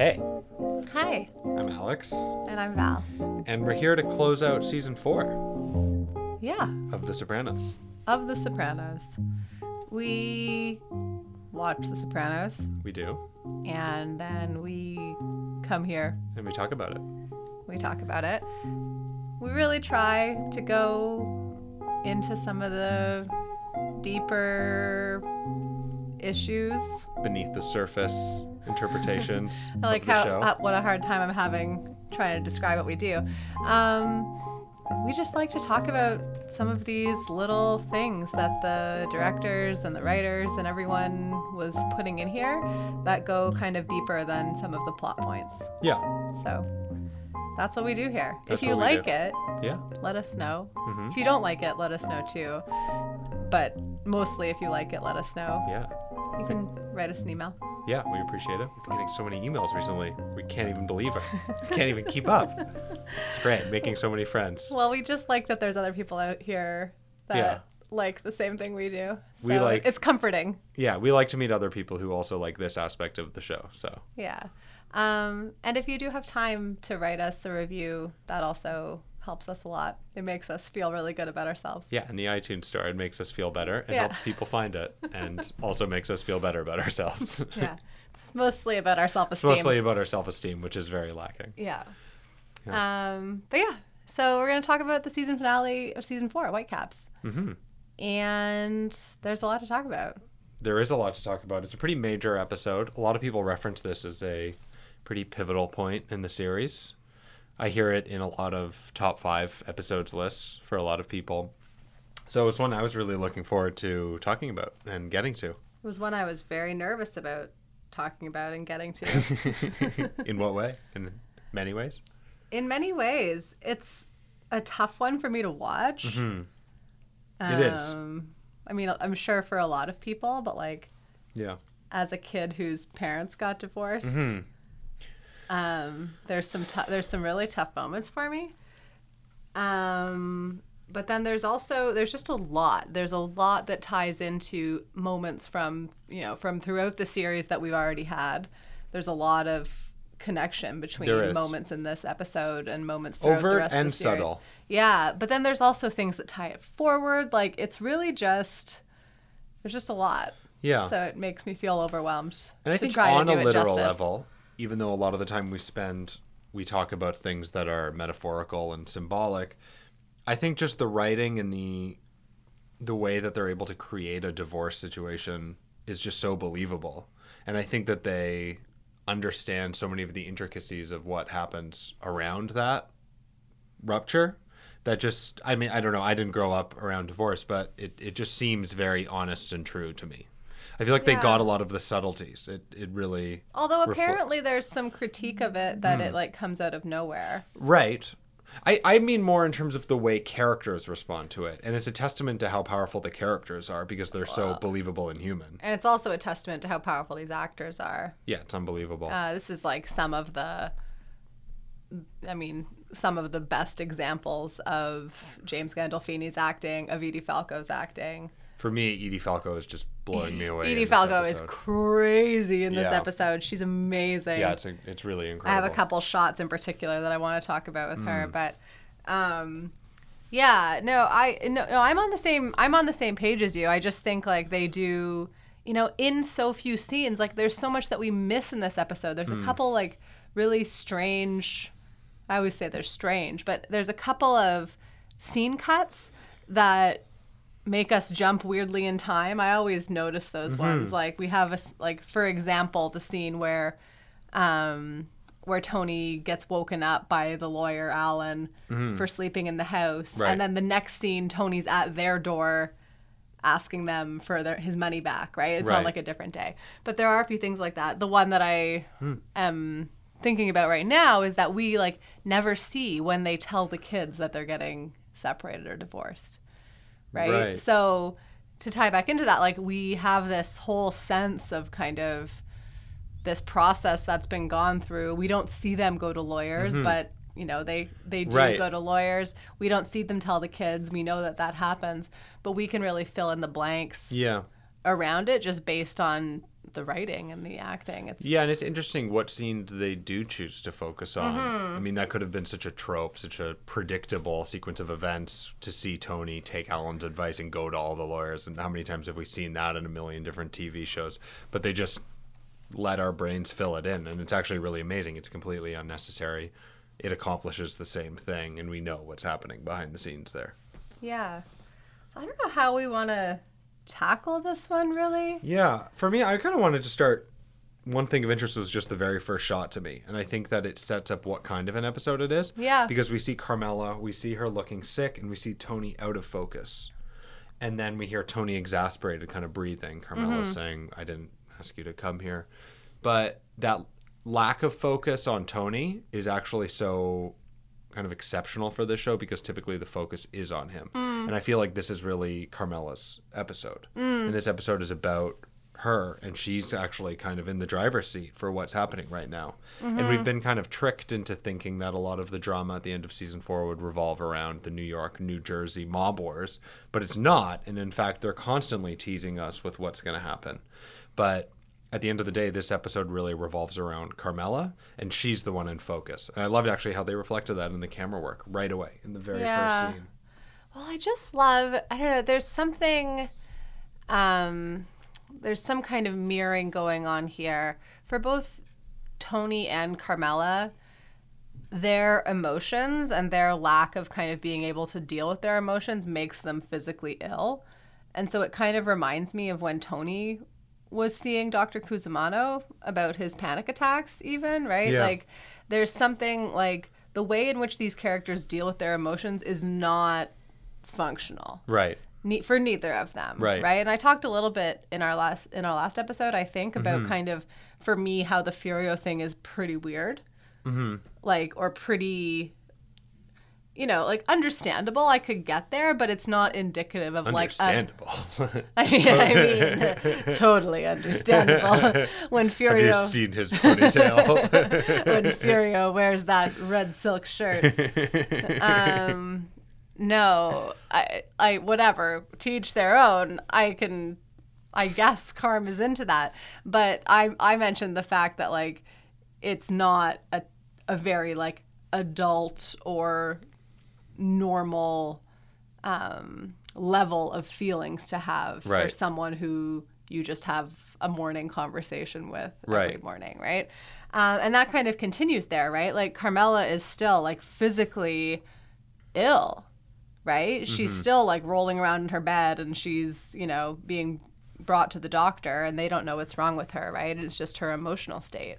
Hey, Hi, I'm Alex, and I'm Val. and we're here to close out season four Yeah, of The Sopranos. of The Sopranos. We watch The Sopranos, We do, and then we come here, and we talk about it. we talk about it. We really try to go into some of the deeper issues. Beneath the surface interpretations I like how uh, what a hard time I'm having trying to describe what we do. Um, we just like to talk about some of these little things that the directors and the writers and everyone was putting in here that go kind of deeper than some of the plot points. yeah, So that's what we do here. That's if you like do. it, yeah. let us know. hmm If you don't like it, let us know too. But mostly, if you like it, let us know. Yeah, You can write us an email. yeah, we appreciate it. We've been getting so many emails recently. We can't even believe it. we can't even keep up. It's great, making so many friends. Well, we just like that there's other people out here that Yeah. like the same thing we do. So We like- it's comforting. Yeah, we like to meet other people who also like this aspect of the show. So, Yeah. Um, and if you do have time to write us a review, that also helps us a lot. It makes us feel really good about ourselves. yeah, and the iTunes store, it makes us feel better. It Yeah. helps people find it, and also makes us feel better about ourselves. Yeah. It's mostly about our self esteem. mostly about our self-esteem, which is very lacking. Yeah. Um, but yeah. So we're gonna talk about the season finale of season four, Whitecaps. Mm-hmm. And there's a lot to talk about. There is a lot to talk about. It's a pretty major episode. A lot of people reference this as a pretty pivotal point in the series. I hear it in a lot of top five episodes lists for a lot of people. So it's one I was really looking forward to talking about and getting to. It was one I was very nervous about talking about and getting to. in what way? In many ways. In many ways, it's a tough one for me to watch. hmm It is. Um, I mean, I'm sure for a lot of people, but like Yeah. as a kid whose parents got divorced, hmm um, there's some tou- there's some really tough moments for me. Um, but then there's also there's just a lot. There's a lot that ties into moments from you know from throughout the series that we've already had. There's a lot of connection between moments in this episode and moments throughout the rest and of the series. subtle. Yeah, but then there's also things that tie it forward. Like it's really just there's just a lot. Yeah. So it makes me feel overwhelmed. And I think on a literal level, even though a lot of the time we spend, we talk about things that are metaphorical and symbolic. I think just the writing and the the way that they're able to create a divorce situation is just so believable. And I think that they understand so many of the intricacies of what happens around that rupture that just I mean I don't know I didn't grow up around divorce but it, it just seems very honest and true to me. I feel like they got a lot of the subtleties. It it really Although reflects. apparently there's some critique of it that Hmm. it like comes out of nowhere. right. I, I mean more in terms of the way characters respond to it. And it's a testament to how powerful the characters are because they're so believable and human. And it's also a testament to how powerful these actors are. Yeah, it's unbelievable. Uh, this is like some of the, I mean, some of the best examples of James Gandolfini's acting, of Edie Falco's acting. For me, Edie Falco is just blowing me away. Edie Falco is crazy in this Yeah. episode. She's amazing. Yeah, it's it's really incredible. I have a couple shots in particular that I want to talk about with her, Mm. but um yeah, no, I no, no, I'm on the same I'm on the same page as you. I just think like they do, you know, in so few scenes, like there's so much that we miss in this episode. There's Mm. a couple like really strange I always say they're strange, but there's a couple of scene cuts that make us jump weirdly in time. I always notice those Mm-hmm. ones. Like we have a like for example, the scene where um where Tony gets woken up by the lawyer Alan for sleeping in the house, Mm-hmm. Right. and then the next scene, Tony's at their door asking them for their, his money back. Right? It's on like a different day, but there are a few things like that. The one that I Hmm. am thinking about right now is that we like never see when they tell the kids that they're getting separated or divorced. Right? Right. So to tie back into that, like we have this whole sense of kind of this process that's been gone through. We don't see them go to lawyers, but you know they they do Mm-hmm. Right. go to lawyers. We don't see them tell the kids. We know that that happens, but we can really fill in the blanks Yeah. around it just based on the writing and the acting. It's Yeah, and it's interesting what scenes they do choose to focus on. Mm-hmm. I mean, that could have been such a trope, such a predictable sequence of events to see Tony take Alan's advice and go to all the lawyers. And how many times have we seen that in a million different TV shows? But they just let our brains fill it in, and it's actually really amazing. It's completely unnecessary. It accomplishes the same thing, and we know what's happening behind the scenes there. yeah. So I don't know how we want to tackle this one really. Yeah, for me, I kind of wanted to start. One thing of interest was just the very first shot to me, and I think that it sets up what kind of an episode it is. Yeah. Because we see Carmela, we see her looking sick, and we see Tony out of focus, and then we hear Tony exasperated, kind of breathing. Carmela mm-hmm. saying, "I didn't ask you to come here," but that lack of focus on Tony is actually so kind of exceptional for this show because typically the focus is on him. Mm. And I feel like this is really Carmela's episode. Mm. And this episode is about her and she's actually kind of in the driver's seat for what's happening right now. And we've mm-hmm. been kind of tricked into thinking that a lot of the drama at the end of season 4 would revolve around the New York, New Jersey mob wars, but it's not. And in fact, they're constantly teasing us with what's going to happen. But at the end of the day, this episode really revolves around Carmela, and she's the one in focus. And I loved actually how they reflected that in the camera work right away in the very Yeah. first scene. Well, I just love, I don't know, there's something, um, there's some kind of mirroring going on here for both Tony and Carmela. Their emotions and their lack of kind of being able to deal with their emotions makes them physically ill. And so it kind of reminds me of when Tony was seeing Dr. Cusamano about his panic attacks, even, right? Yeah. Like, there's something like the way in which these characters deal with their emotions is not functional Right. ne- for neither of them Right. right and i talked a little bit in our last in our last episode i think about kind of for me how the furio thing is pretty weird mm-hmm. like or pretty you know like understandable i could get there but it's not indicative of like Understandable. I mean, I mean totally understandable. When Have furio seen his ponytail? when furio wears that red silk shirt. Um no i i whatever. To each their own. I can i guess Carm is into that. But i i mentioned the fact that like it's not a a very like adult or normal um level of feelings to have for someone who you just have a morning conversation with every Right. morning right? Um, and that kind of continues there right? Like carmela is still like physically ill right? She's still like rolling around in her bed and she's you know being brought to the doctor and they don't know what's wrong with her right? It's just her emotional state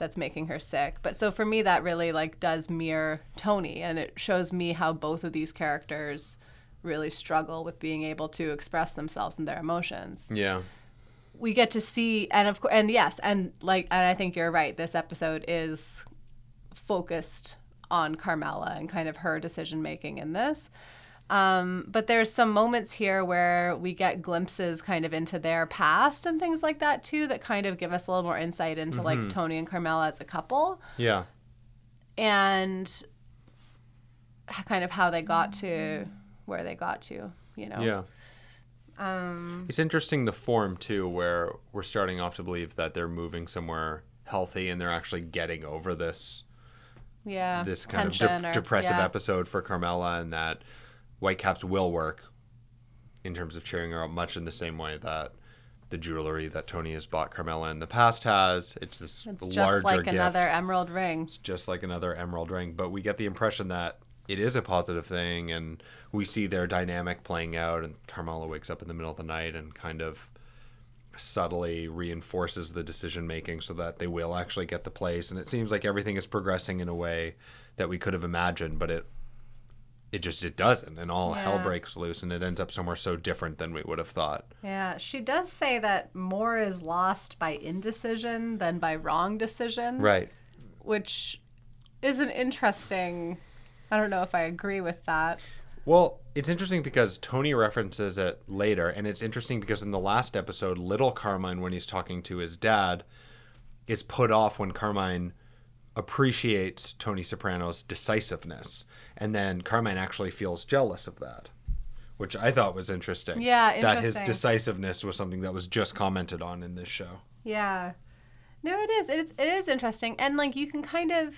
that's making her sick. But so for me that really like does mirror tony and it shows me how both of these characters really struggle with being able to express themselves and their emotions. Yeah. we get to see and of course and yes and like and i think you're right this episode is focused on carmela and kind of her decision making in this um, but there's some moments here where we get glimpses kind of into their past and things like that too that kind of give us a little more insight into like tony and carmela as a couple Yeah. and kind of how they got to where they got to you know Yeah. um It's interesting the form too, where we're starting off to believe that they're moving somewhere healthy and they're actually getting over this yeah this kind of de- or- depressive yeah. episode for Carmela, and that Whitecaps will work in terms of cheering her up, much in the same way that the jewelry that Tony has bought Carmela in the past has. It's this It's just like gift, another emerald ring. It's just like another emerald ring. But we get the impression that it is a positive thing, and we see their dynamic playing out. And Carmela wakes up in the middle of the night and kind of subtly reinforces the decision making so that they will actually get the place and it seems like everything is progressing in a way that we could have imagined but it it just it doesn't and all hell breaks loose and it ends up somewhere so different than we would have thought Yeah, she does say that more is lost by indecision than by wrong decision, right which is an interesting. I don't know if I agree with that. well it's interesting because tony references it later and it's interesting because in the last episode little carmine when he's talking to his dad is put off when carmine appreciates tony soprano's decisiveness and then carmine actually feels jealous of that which I thought was interesting. Yeah, That his decisiveness was something that was just commented on in this show. Yeah. No, it is. It's it is interesting. And like you can kind of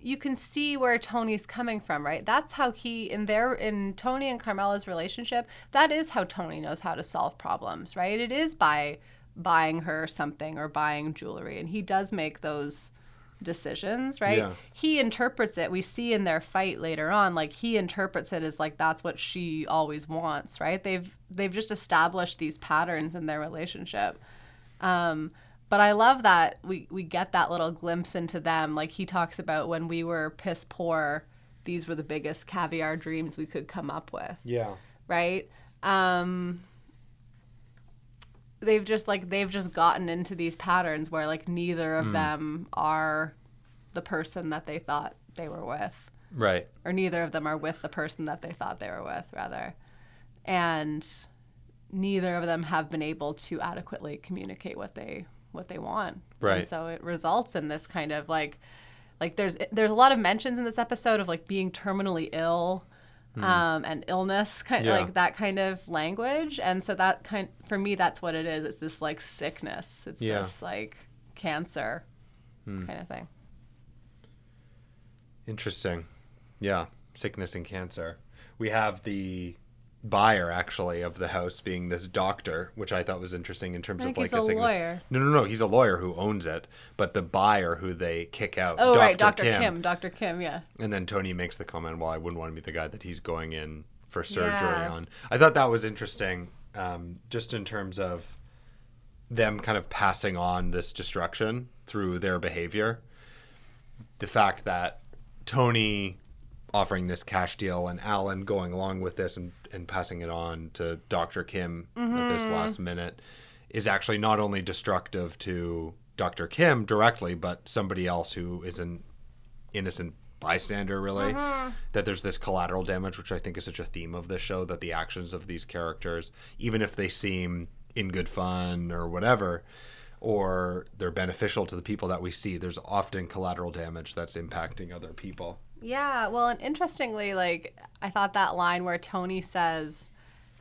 you can see where Tony's coming from, right? That's how he in their in Tony and Carmela's relationship, that is how Tony knows how to solve problems, right? It is by buying her something or buying jewelry and he does make those decisions, right? Yeah. He interprets it. We see in their fight later on like he interprets it as like that's what she always wants, right? They've they've just established these patterns in their relationship. Um, but I love that we, we get that little glimpse into them. Like he talks about when we were piss poor, these were the biggest caviar dreams we could come up with, Yeah. right? Um, they've just like they've just gotten into these patterns where like neither of hmm. them are the person that they thought they were with Right. or neither of them are with the person that they thought they were with, rather. And neither of them have been able to adequately communicate what they what they want. Right. And so it results in this kind of like like there's there's a lot of mentions in this episode of like being terminally ill um, and illness kind. Yeah. like that kind of language and so that kind for me that's what it is it's this like sickness it's Yeah. This like cancer kind of thing Interesting. Yeah. Sickness and cancer. We have the buyer actually of the house being this doctor, which I thought was interesting in terms of like he's a lawyer. No, no, no. He's a lawyer who owns it, but the buyer who they kick out. oh right dr kim. dr kim yeah And then Tony makes the comment, "Well, I wouldn't want to be the guy that he's going in for surgery Yeah. on." I thought that was interesting, um, just in terms of them kind of passing on this destruction through their behavior. The fact that Tony offering this cash deal and Alan going along with this and, and passing it on to Dr. Kim at this mm-hmm. last minute is actually not only destructive to Dr. Kim directly, but somebody else who is an innocent bystander, really. Mm-hmm. That there's this collateral damage, which I think is such a theme of the show, that the actions of these characters, even if they seem in good fun or whatever, or they're beneficial to the people that we see, there's often collateral damage that's impacting other people. Yeah, well, and interestingly, like I thought that line where Tony says,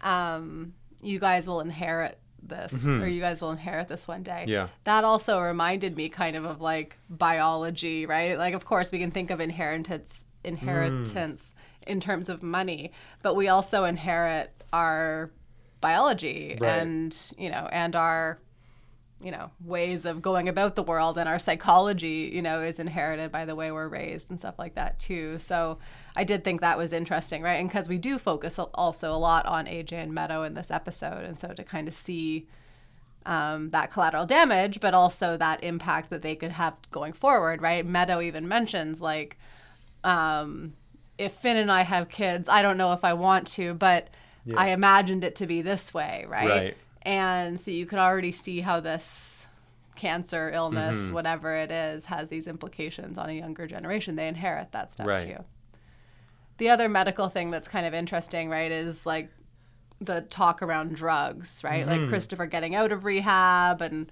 um, "You guys will inherit this, or you guys will inherit this one day." Yeah. that also reminded me kind of of like biology, right? Like, of course, we can think of inheritance inheritance in terms of money, but we also inherit our biology Right. and you know and our you know ways of going about the world and our psychology you know is inherited by the way we're raised and stuff like that too. So i did think that was interesting right? And because we do focus also a lot on aj and meadow in this episode and so to kind of see um, that collateral damage but also that impact that they could have going forward right? Meadow even mentions like um, if finn and i have kids i don't know if i want to but i imagined it to be this way right? Right. And so you could already see how this cancer, illness, Mm-hmm. whatever it is, has these implications on a younger generation. They inherit that stuff Right. too. The other medical thing that's kind of interesting, right, is like the talk around drugs, right? Mm-hmm. Like Christopher getting out of rehab and,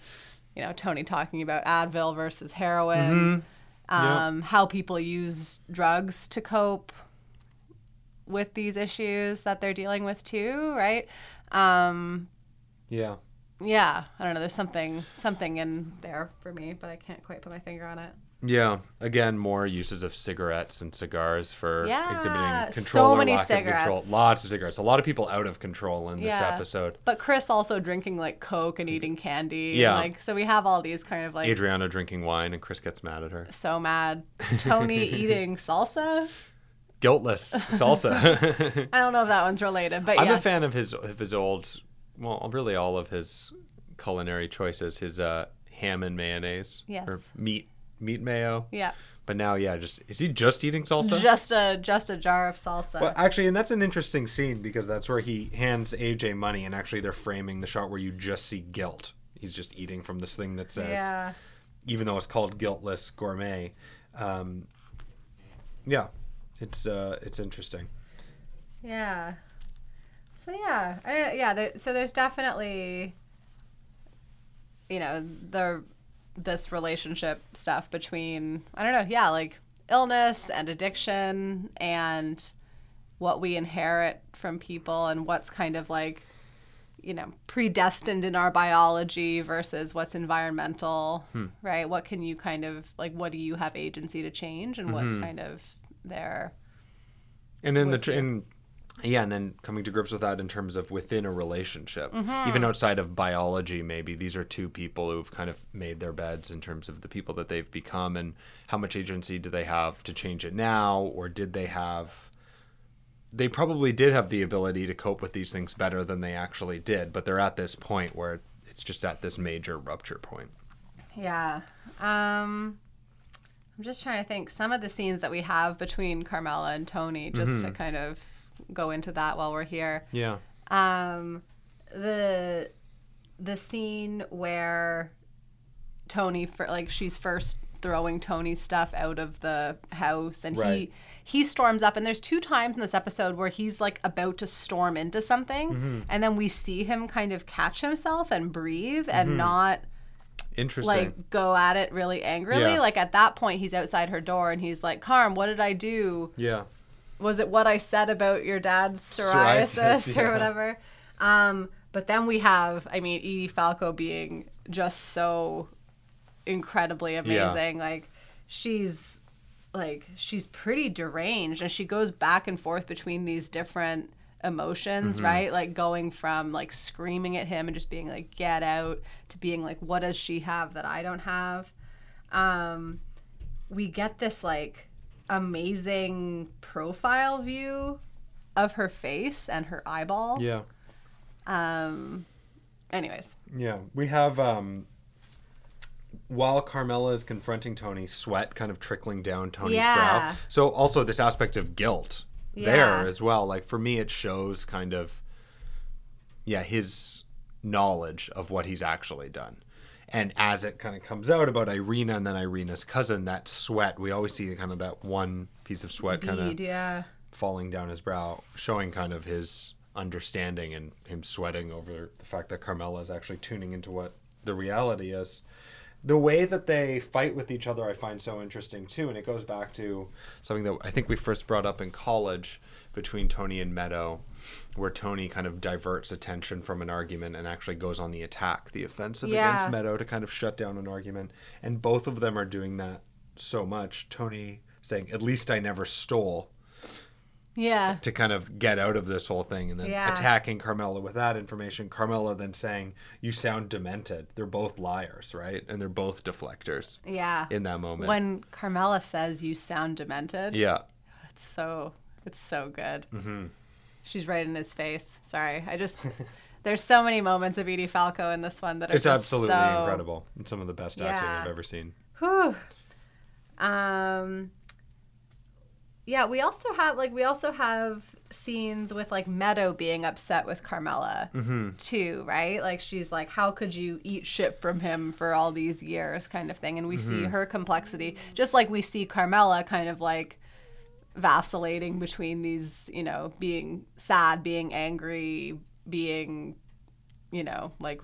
you know, Tony talking about Advil versus heroin, Mm-hmm. um, how people use drugs to cope with these issues that they're dealing with too, right? Um, Yeah. yeah, I don't know. There's something something in there for me, but I can't quite put my finger on it. Yeah. Again, more uses of cigarettes and cigars for Yeah, exhibiting so control or many lack of control. Lots of cigarettes. A lot of people out of control in this episode. But Chris also drinking like Coke and eating candy. and, Yeah. like so we have all these kind of like Adriana drinking wine and Chris gets mad at her. so mad. Tony eating salsa. Guiltless salsa. I don't know if that one's related, but I'm yeah. a fan of his of his old, well, really all of his culinary choices. His uh, ham and mayonnaise or meat meat mayo. Yeah. But now, yeah, just is he just eating salsa? Just a just a jar of salsa. Well, actually, and that's an interesting scene because that's where he hands AJ money, and actually they're framing the shot where you just see guilt. He's just eating from this thing that says, yeah. even though it's called guiltless gourmet. Um, yeah, it's uh, it's interesting. Yeah. So yeah, I don't, yeah. There, so there's definitely, you know, the this relationship stuff between I don't know, yeah, like illness and addiction and what we inherit from people and what's kind of like you know predestined in our biology versus what's environmental Hmm. right what can you kind of like what do you have agency to change and what's Mm-hmm. kind of there and in the with tr- you. in yeah and then coming to grips with that in terms of within a relationship Mm-hmm. even outside of biology maybe these are two people who've kind of made their beds in terms of the people that they've become and how much agency do they have to change it now or did they have they probably did have the ability to cope with these things better than they actually did but they're at this point where it's just at this major rupture point Yeah. Um I'm just trying to think some of the scenes that we have between Carmela and Tony just Mm-hmm. to kind of go into that while we're here. yeah Um the the scene where Tony for like she's first throwing Tony's stuff out of the house and Right. he he storms up and there's two times in this episode where he's like about to storm into something Mm-hmm. and then we see him kind of catch himself and breathe and Mm-hmm. not interesting like go at it really angrily. Yeah. Like at that point, he's outside her door and he's like, "Carm, what did I do? yeah Was it what I said about your dad's psoriasis, Psoriasis, or whatever?" Um, but then we have, I mean, Edie Falco being just so incredibly amazing. Like she's like she's pretty deranged and she goes back and forth between these different emotions right? Like going from like screaming at him and just being like get out to being like what does she have that i don't have? Um we get this like amazing profile view of her face and her eyeball yeah um anyways Yeah, we have um while Carmela is confronting Tony, sweat kind of trickling down Tony's Yeah. brow. So also this aspect of guilt Yeah. there as well. Like for me it shows kind of yeah, his knowledge of what he's actually done. And as it kind of comes out about Irina and then Irina's cousin, that sweat, we always see kind of that one piece of sweat kind of yeah falling down his brow, showing kind of his understanding and him sweating over the fact that Carmela is actually tuning into what the reality is. The way that they fight with each other, I find so interesting too, and it goes back to something that I think we first brought up in college between Tony and Meadow, where Tony kind of diverts attention from an argument and actually goes on the attack, the offensive Yeah. against Meadow to kind of shut down an argument, and both of them are doing that so much. Tony saying, "At least I never stole." yeah to kind of get out of this whole thing and then Yeah. attacking Carmela with that information. Carmela then saying, You sound demented. They're both liars, right? And they're both deflectors yeah in that moment. when carmela says you sound demented yeah. It's so it's so good. Mm-hmm. She's right in his face. Sorry, I just there's so many moments of Edie Falco in this one that are It's absolutely so- incredible. It's some of the best acting Yeah. I've ever seen. Whew. Um. Yeah, we also have like we also have scenes with like Meadow being upset with Carmela Mm-hmm. too, right? Like she's like, "How could you eat shit from him for all these years?" kind of thing, and we see her complexity, just like we see Carmela kind of like vacillating between these, you know, being sad, being angry, being, you know, like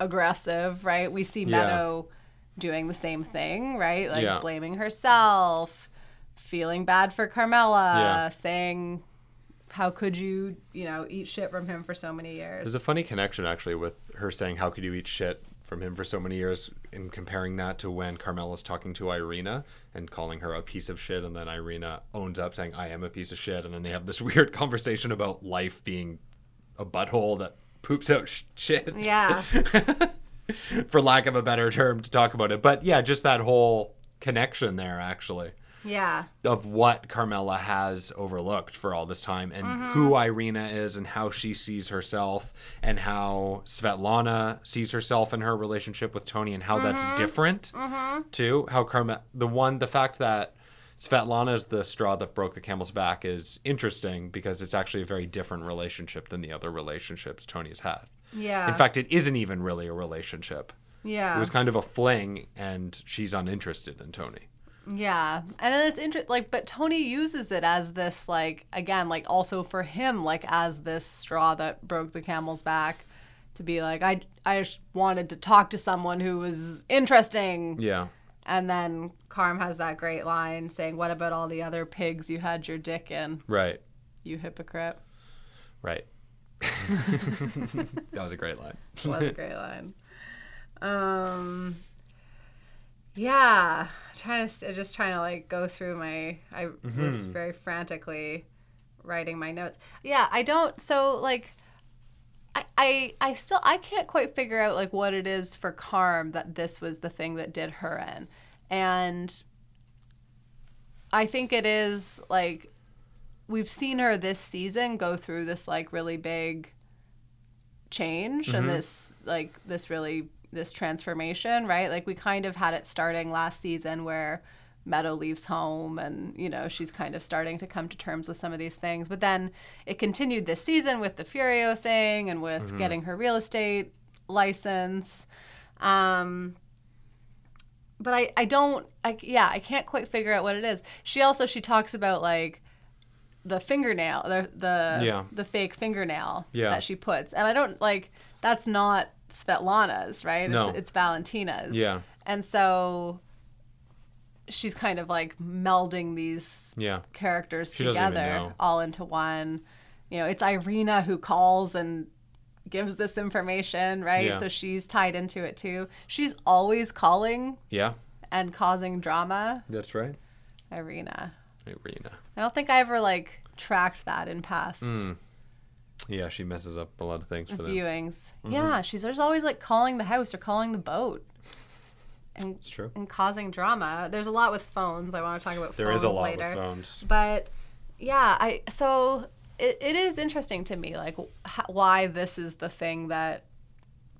aggressive, right? We see Yeah. Meadow doing the same thing, right? Like Yeah. blaming herself, feeling bad for Carmela, Yeah. saying, "How could you, you know, eat shit from him for so many years?" There's a funny connection actually with her saying, How could you eat shit from him for so many years? In comparing that to when Carmela's talking to Irina and calling her a piece of shit, and then Irina owns up saying, I am a piece of shit. And then they have this weird conversation about life being a butthole that poops out sh- shit. Yeah. for lack of a better term to talk about it. But yeah, just that whole connection there actually yeah, of what Carmela has overlooked for all this time and mm-hmm. who Irina is and how she sees herself and how Svetlana sees herself in her relationship with Tony and how that's mm-hmm. different mm-hmm. too. How Carmela, the one, the fact that Svetlana is the straw that broke the camel's back is interesting because it's actually a very different relationship than the other relationships Tony's had. yeah. In fact, it isn't even really a relationship. yeah. It was kind of a fling, and she's uninterested in Tony. Yeah. And then it's interesting, like, but Tony uses it as this, like, again, like, also for him, like, as this straw that broke the camel's back to be like, I, I wanted to talk to someone who was interesting. Yeah. And then Carm has that great line saying, What about all the other pigs you had your dick in, Right. you hypocrite? Right. that was a great line. that was a great line. Um, yeah, trying to uh, just trying to like go through my. I was mm-hmm. very frantically writing my notes. Yeah, I don't. So like, I, I I still I can't quite figure out like what it is for Carm that this was the thing that did her in, and I think it is like we've seen her this season go through this like really big change and mm-hmm. this like this really this transformation right? Like we kind of had it starting last season where meadow leaves home and you know she's kind of starting to come to terms with some of these things. But then it continued this season with the furio thing and with getting her real estate license. Um but I, I don't I, yeah i can't quite figure out what it is. She also she talks about like the fingernail the the Yeah. the fake fingernail Yeah. that she puts. And i don't like that's not svetlana's right No. it's, it's valentina's Yeah. and so she's kind of like melding these Yeah. characters She together all into one. You know, it's Irina who calls and gives this information, right? Yeah. So she's tied into it too. She's always calling Yeah. and causing drama. That's right. Irina. Irina. I don't think I ever like tracked that in past Mm. Yeah, she messes up a lot of things for them. viewings. Mm-hmm. Yeah, she's there's always like calling the house or calling the boat. And It's true. and causing drama. There's a lot with phones. I want to talk about There is a lot later. with phones. but yeah i so it, it is interesting to me like h- why this is the thing that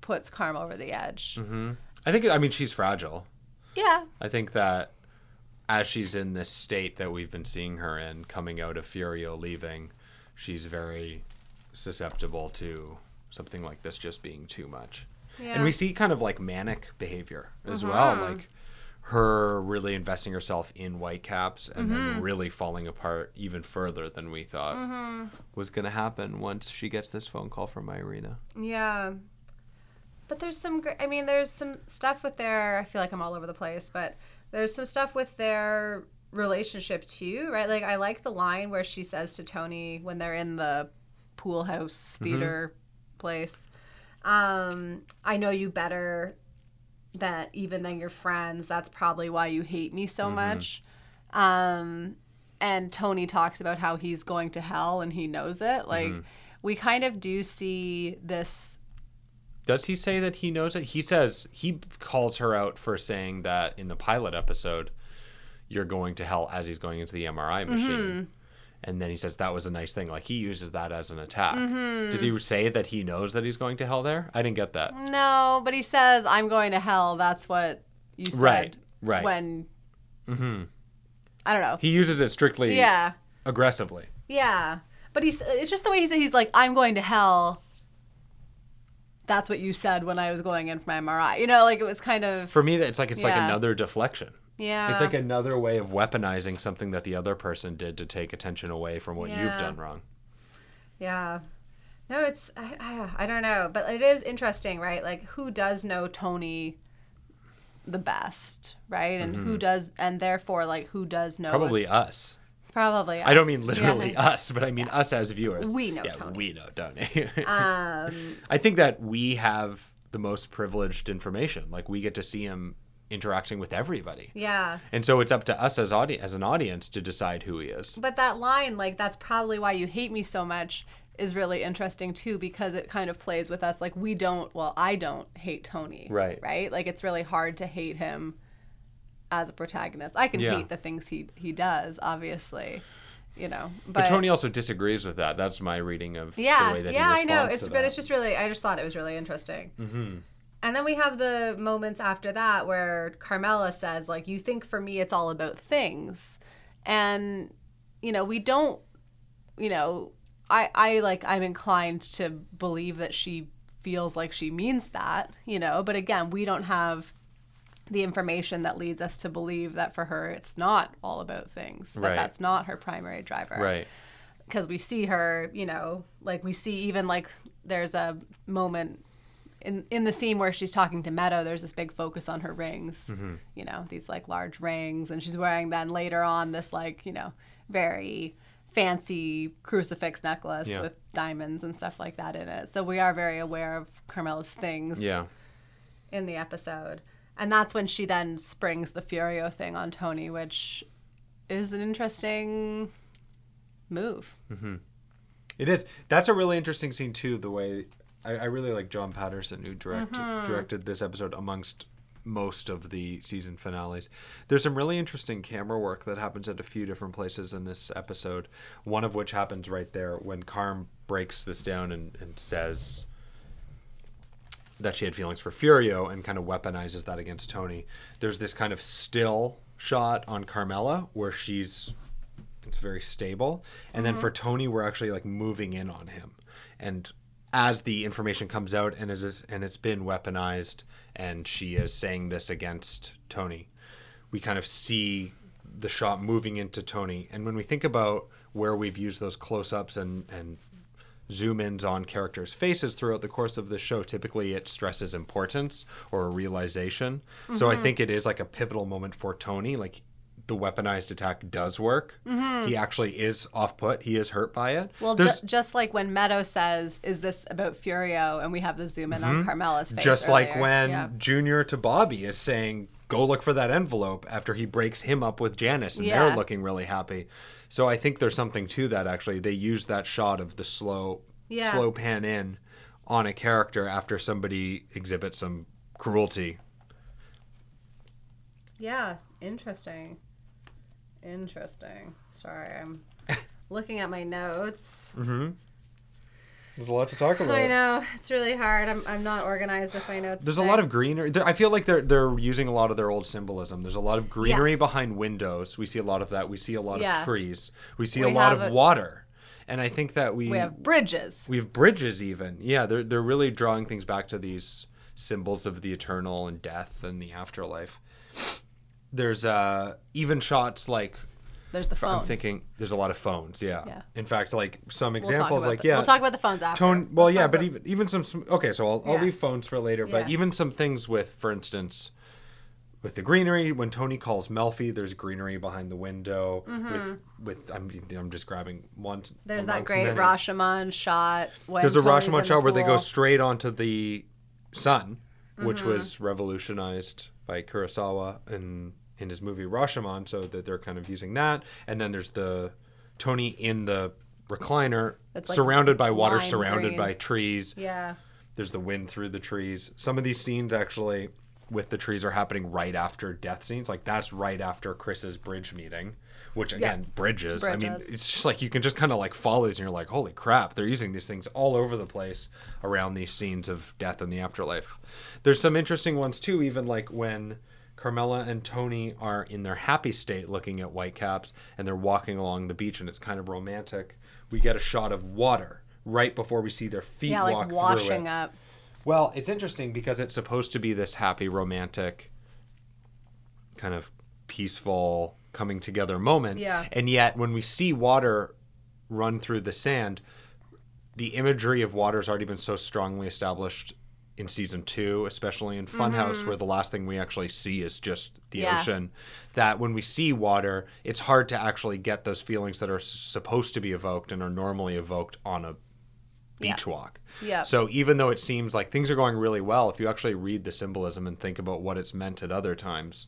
puts karma over the edge hmm I think. I mean, she's fragile. yeah I think that as she's in this state that we've been seeing her in, coming out of Furio leaving, she's very susceptible to something like this just being too much. yeah And we see kind of like manic behavior as well, Mm-hmm. like her really investing herself in Whitecaps and Mm-hmm. then really falling apart even further than we thought Mm-hmm. was going to happen once she gets this phone call from Irina. yeah but there's some great i mean there's some stuff with their i feel like i'm all over the place but there's some stuff with their relationship too right like i like the line where she says to tony when they're in the pool house theater place. Um i know you better that even than your friends. That's probably why you hate me so much. Um and tony talks about how he's going to hell and he knows it. Like we kind of do see this Does he say that he knows it? He says he calls her out for saying that in the pilot episode, you're going to hell as he's going into the MRI machine. Mm-hmm. And then he says that was a nice thing. Like he uses that as an attack. Mm-hmm. Does he say that he knows that he's going to hell there? I didn't get that. no but he says i'm going to hell that's what you said Right, right. when hmm i don't know He uses it strictly yeah aggressively. Yeah. But he's it's just the way he said he's like, I'm going to hell. That's what you said when I was going in for my MRI. You know, like it was kind of For me, it's like it's like another deflection. Yeah. It's like another way of weaponizing something that the other person did to take attention away from what you've done wrong. Yeah. No, it's I, I, I don't know, but it is interesting, right? Like who does know Tony the best, right? And who does and therefore like who does know Mm-hmm. Probably us. probably I don't mean literally Yeah. us, but I mean us as viewers. We know yeah, Tony. we know Tony. Um I think that we have the most privileged information. Like we get to see him interacting with everybody, yeah. and so it's up to us as audi- as an audience to decide who he is. But that line, like, that's probably why you hate me so much, is really interesting too, because it kind of plays with us. Like, we don't, well, I don't hate Tony. Right. Right? Like, it's really hard to hate him as a protagonist. I can Yeah. hate the things he, he does, obviously, you know. But, But, Tony also disagrees with that. That's my reading of yeah, the way that yeah, I know. It's, that. but it's just really, I just thought it was really interesting. Mhm. And then we have the moments after that where Carmela says, like, you think for me it's all about things. And, you know, we don't, you know, I, I like, I'm inclined to believe that she feels like she means that, you know, but again, we don't have the information that leads us to believe that for her it's not all about things, that Right. that's not her primary driver right. because we see her, you know, like we see even like there's a moment in in the scene where she's talking to Meadow, there's this big focus on her rings. Mm-hmm. You know, these like large rings, and she's wearing then later on this like you know very fancy crucifix necklace Yeah. with diamonds and stuff like that in it. So we are very aware of Carmela's things Yeah. in the episode. And that's when she then springs the Furio thing on Tony, which is an interesting move. It is. That's a really interesting scene too. The way I, I really like John Patterson, who directed Mm-hmm. directed this episode amongst most of the season finales. There's some really interesting camera work that happens at a few different places in this episode. One of which happens right there when Carm breaks this down and, and says that she had feelings for Furio and kind of weaponizes that against Tony. There's this kind of still shot on Carmela where she's it's very stable and then for Tony we're actually like moving in on him and as the information comes out and is and it's been weaponized and she is saying this against Tony we kind of see the shot moving into Tony and when we think about where we've used those close-ups and and zoom ins on characters' faces throughout the course of the show, typically it stresses importance or a realization. So I Mm-hmm. think it is like a pivotal moment for Tony. Like the weaponized attack does work. He actually is off put. He is hurt by it. Mm-hmm. Well, ju- just like when Meadow says, "Is this about Furio?" and we have the zoom in on Carmela's face. Mm-hmm. just like when Yeah. Junior to Bobby is saying, "Go look for that envelope," after he breaks him up with Janice, and Yeah. they're looking really happy. So I think there's something to that. Actually, they use that shot of the slow, Yeah. slow pan in on a character after somebody exhibits some cruelty. Yeah, interesting. Interesting. Sorry, I'm looking at my notes. Mm-hmm. There's a lot to talk about. I know it's really hard. I'm I'm not organized with my notes. There's a lot of greenery. I feel like they're they're using a lot of their old symbolism. There's a lot of greenery Yes. behind windows. We see a lot of that. We see a lot Yeah. of trees. We see We a lot of a- water. And I think that we We have bridges. we have bridges even. Yeah, they're they're really drawing things back to these symbols of the eternal and death and the afterlife. There's uh even shots like There's the phones. I'm thinking there's a lot of phones, yeah. Yeah. In fact, like some We'll examples like the- yeah. We'll talk about the phones after. Tone, well, Let's yeah, but about- even even some okay. So I'll, I'll leave phones for later. But Yeah. even some things with, for instance, with the greenery when Tony calls Melfi, there's greenery behind the window. With, with I'm I'm just grabbing one. Mm-hmm. There's that great many. Rashomon shot. When There's a Tony's Rashomon the shot where they go straight onto the sun, which Mm-hmm. was revolutionized by Kurosawa in in his movie Rashomon. So that they're kind of using that. And then there's the Tony in the recliner, like surrounded by water, surrounded green. by trees. Yeah. There's the wind through the trees. Some of these scenes actually with the trees are happening right after death scenes. Like that's right after Chris's bridge meeting, which again, bridges. I mean, it's just like you can just kind of like follow these and you're like, holy crap, they're using these things all over the place around these scenes of death and the afterlife. There's some interesting ones too, even like when Carmela and Tony are in their happy state looking at whitecaps and they're walking along the beach and it's kind of romantic. We get a shot of water right before we see their feet Yeah, walk like through washing it. up. Well, it's interesting because it's supposed to be this happy, romantic, kind of peaceful coming together moment. Yeah. And yet, when we see water run through the sand, the imagery of water has already been so strongly established in season two, especially in Funhouse, where the last thing we actually see is just the Mm-hmm. Yeah. ocean. That when we see water, it's hard to actually get those feelings that are s- supposed to be evoked and are normally evoked on a Yeah. beach walk. Yeah. So even though it seems like things are going really well, if you actually read the symbolism and think about what it's meant at other times,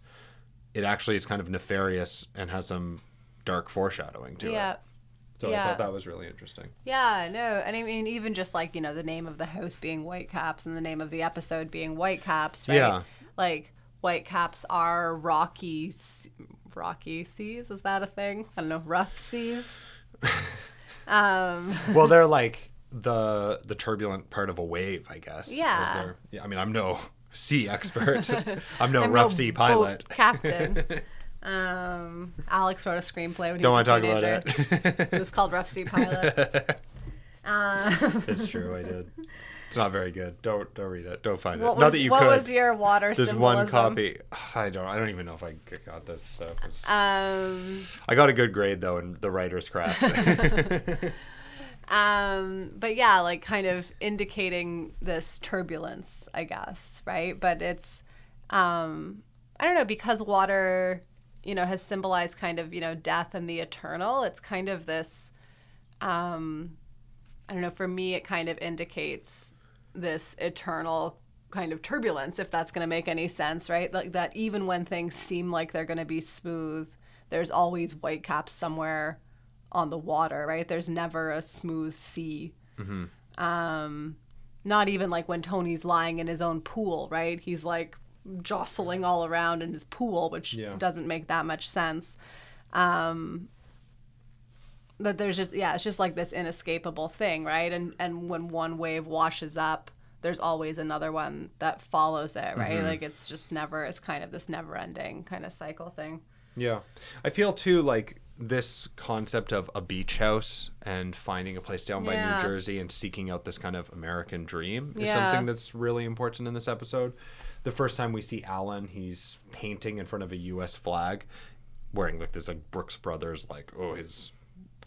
it actually is kind of nefarious and has some dark foreshadowing to Yeah. it. So I thought that was really interesting. Yeah, no, and I mean even just like you know the name of the host being Whitecaps and the name of the episode being Whitecaps, right? Yeah. Like Whitecaps are rocky, rocky seas. Is that a thing? I don't know. Rough seas. um, well, they're like the the turbulent part of a wave, I guess. Yeah. they're- yeah. I mean, I'm no sea expert. I'm no I'm rough no sea pilot. captain. um, Alex wrote a screenplay when Don't want to talk about it. It was called Rough Sea Pilot. Um, it's true. I did. It's not very good. Don't don't read it. Don't find what it. was, Not that you what could. What was your water There's symbolism? one copy. I don't. I don't even know if I got this stuff. It's- Um, I got a good grade though in the writer's craft. Um, but yeah, like kind of indicating this turbulence, I guess, right? But it's, um, I don't know, because water, you know, has symbolized kind of, you know, death and the eternal. It's kind of this, um, I don't know, for me, it kind of indicates this eternal kind of turbulence, if that's going to make any sense, right? Like that even when things seem like they're going to be smooth, there's always white caps somewhere on the water, right? There's never a smooth sea. Um, not even like when Tony's lying in his own pool, right? He's like jostling all around in his pool, which Yeah. doesn't make that much sense. Um, that there's just yeah, it's just like this inescapable thing, right? And and when one wave washes up, there's always another one that follows it, right? Like it's just never it's kind of this never ending kind of cycle thing. Yeah. I feel too like this concept of a beach house and finding a place down by New Jersey and seeking out this kind of American dream is Yeah. something that's really important in this episode. The first time we see Alan, he's painting in front of a US flag wearing like this like Brooks Brothers like oh his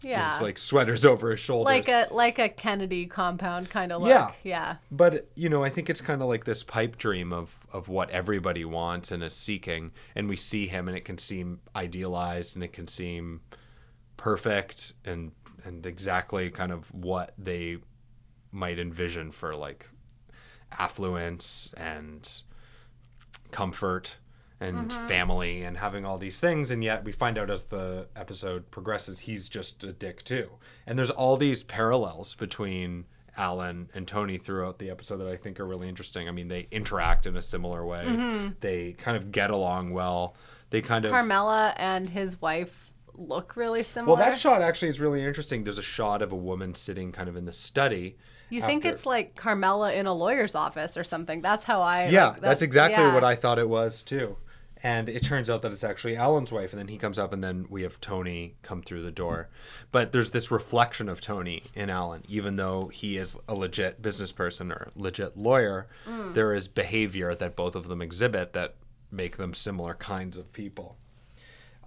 Yeah. his like sweaters over his shoulders. like a like a Kennedy compound kind of look. Yeah. Yeah. But you know, I think it's kind of like this pipe dream of of what everybody wants and is seeking, and we see him, and it can seem idealized, and it can seem perfect, and and exactly kind of what they might envision for like affluence and comfort and mm-hmm. family and having all these things and yet we find out as the episode progresses he's just a dick too and there's all these parallels between alan and tony throughout the episode that i think are really interesting i mean they interact in a similar way mm-hmm. they kind of get along well they kind of Carmela and his wife look really similar. well that shot actually is really interesting there's a shot of a woman sitting kind of in the study you think it's like Carmela in a lawyer's office or something. That's how I Yeah, like, that's exactly yeah. what I thought it was too. And it turns out that it's actually Alan's wife, and then he comes up, and then we have Tony come through the door. But there's this reflection of Tony in Alan, even though he is a legit business person or legit lawyer. Mm. There is behavior that both of them exhibit that make them similar kinds of people.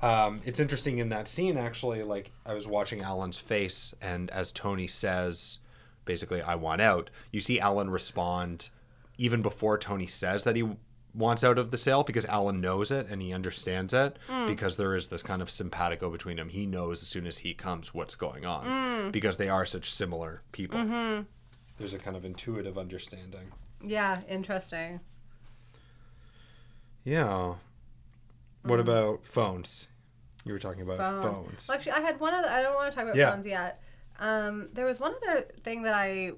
Um, it's interesting in that scene, actually. Like I was watching Alan's face, and as Tony says, basically, "I want out," you see Alan respond even before Tony says that he wants out of the sale because Alan knows it and he understands it mm. because there is this kind of simpatico between them. He knows as soon as he comes what's going on mm. because they are such similar people. Mm-hmm. There's a kind of intuitive understanding. Yeah, interesting. Yeah. What mm. about phones? You were talking about Phones. phones. Well, actually, I had one other. I don't want to talk about Yeah. phones yet. Um, there was one other thing that I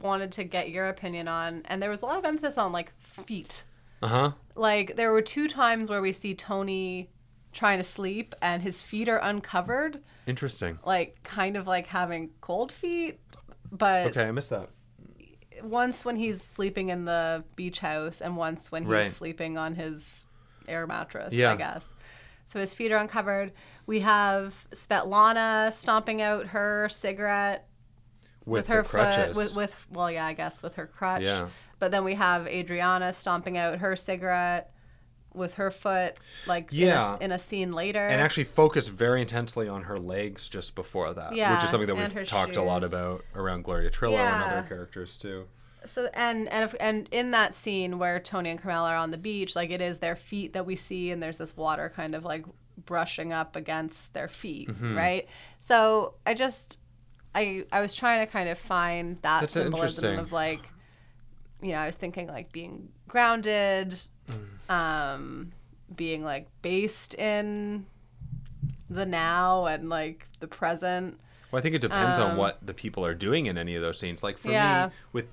wanted to get your opinion on, and there was a lot of emphasis on like feet. Uh huh. Like there were two times where we see Tony trying to sleep and his feet are uncovered, Interesting. like kind of like having cold feet. But Okay, I missed that. once when he's sleeping in the beach house, and once when he's Right. sleeping on his air mattress, Yeah. I guess. So his feet are uncovered. We have Svetlana stomping out her cigarette With, her the crutches. foot with, with well yeah i guess with her crutch Yeah. But then we have adriana stomping out her cigarette with her foot like Yeah. in, a, in a scene later and actually focus very intensely on her legs just before that, yeah, which is something that we've talked a lot about around Gloria Trillo and other characters too. so and and if, and in that scene where tony and carmela are on the beach like it is their feet that we see and there's this water kind of like brushing up against their feet Mm-hmm. right so i just i i was trying to kind of find that That's symbolism of like you know i was thinking like being grounded Mm. um being like based in the now and like the present Well, I think it depends on Um, what the people are doing in any of those scenes. Like for Yeah. me, with